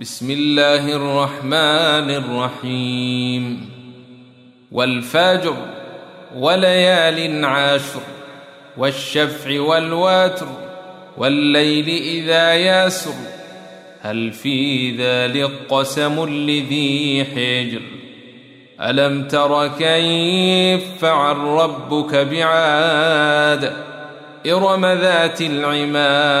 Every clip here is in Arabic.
بسم الله الرحمن الرحيم. والفجر وليال عاشر والشفع والوتر والليل إذا يسر هل في ذلك قسم لذي حجر؟ ألم تر كيف فعل ربك بعاد إرم ذات العماد؟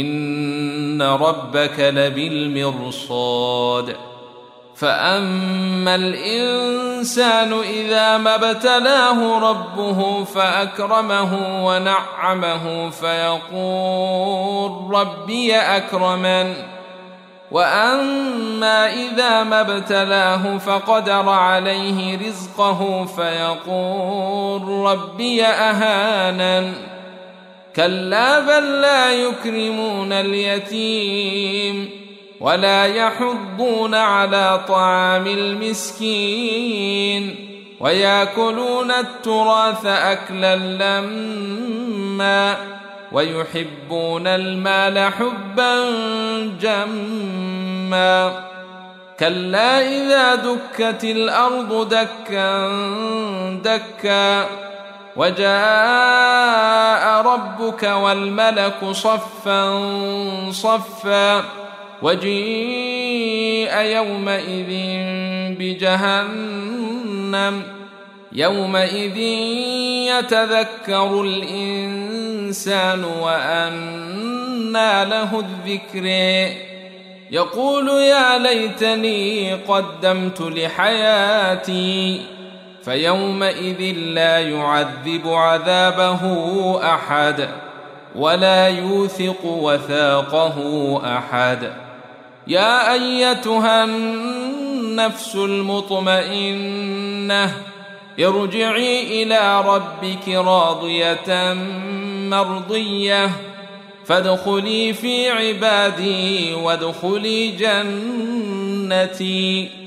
إن ربك لبالمرصاد. فأما الإنسان إذا ما ابتلاه ربه فأكرمه ونعمه فيقول ربي أكرمن. وأما إذا ما ابتلاه فقدر عليه رزقه فيقول ربي أهانن. كلا بل لا يكرمون اليتيم ولا يحضون على طعام المسكين وياكلون التراث أكلا لما ويحبون المال حبا جما كلا إذا دكت الأرض دكا دكا وجاء ربك والملك صفا صفا وجيء يومئذ بجهنم يومئذ يتذكر الإنسان وأنى له الذكر. يقول يا ليتني قدمت لحياتي فيومئذ لا يعذب عذابه أحد ولا يوثق وثاقه أحد. يا أيتها النفس المطمئنة ارجعي إلى ربك راضية مرضية. فادخلي في عبادي وادخلي جنتي.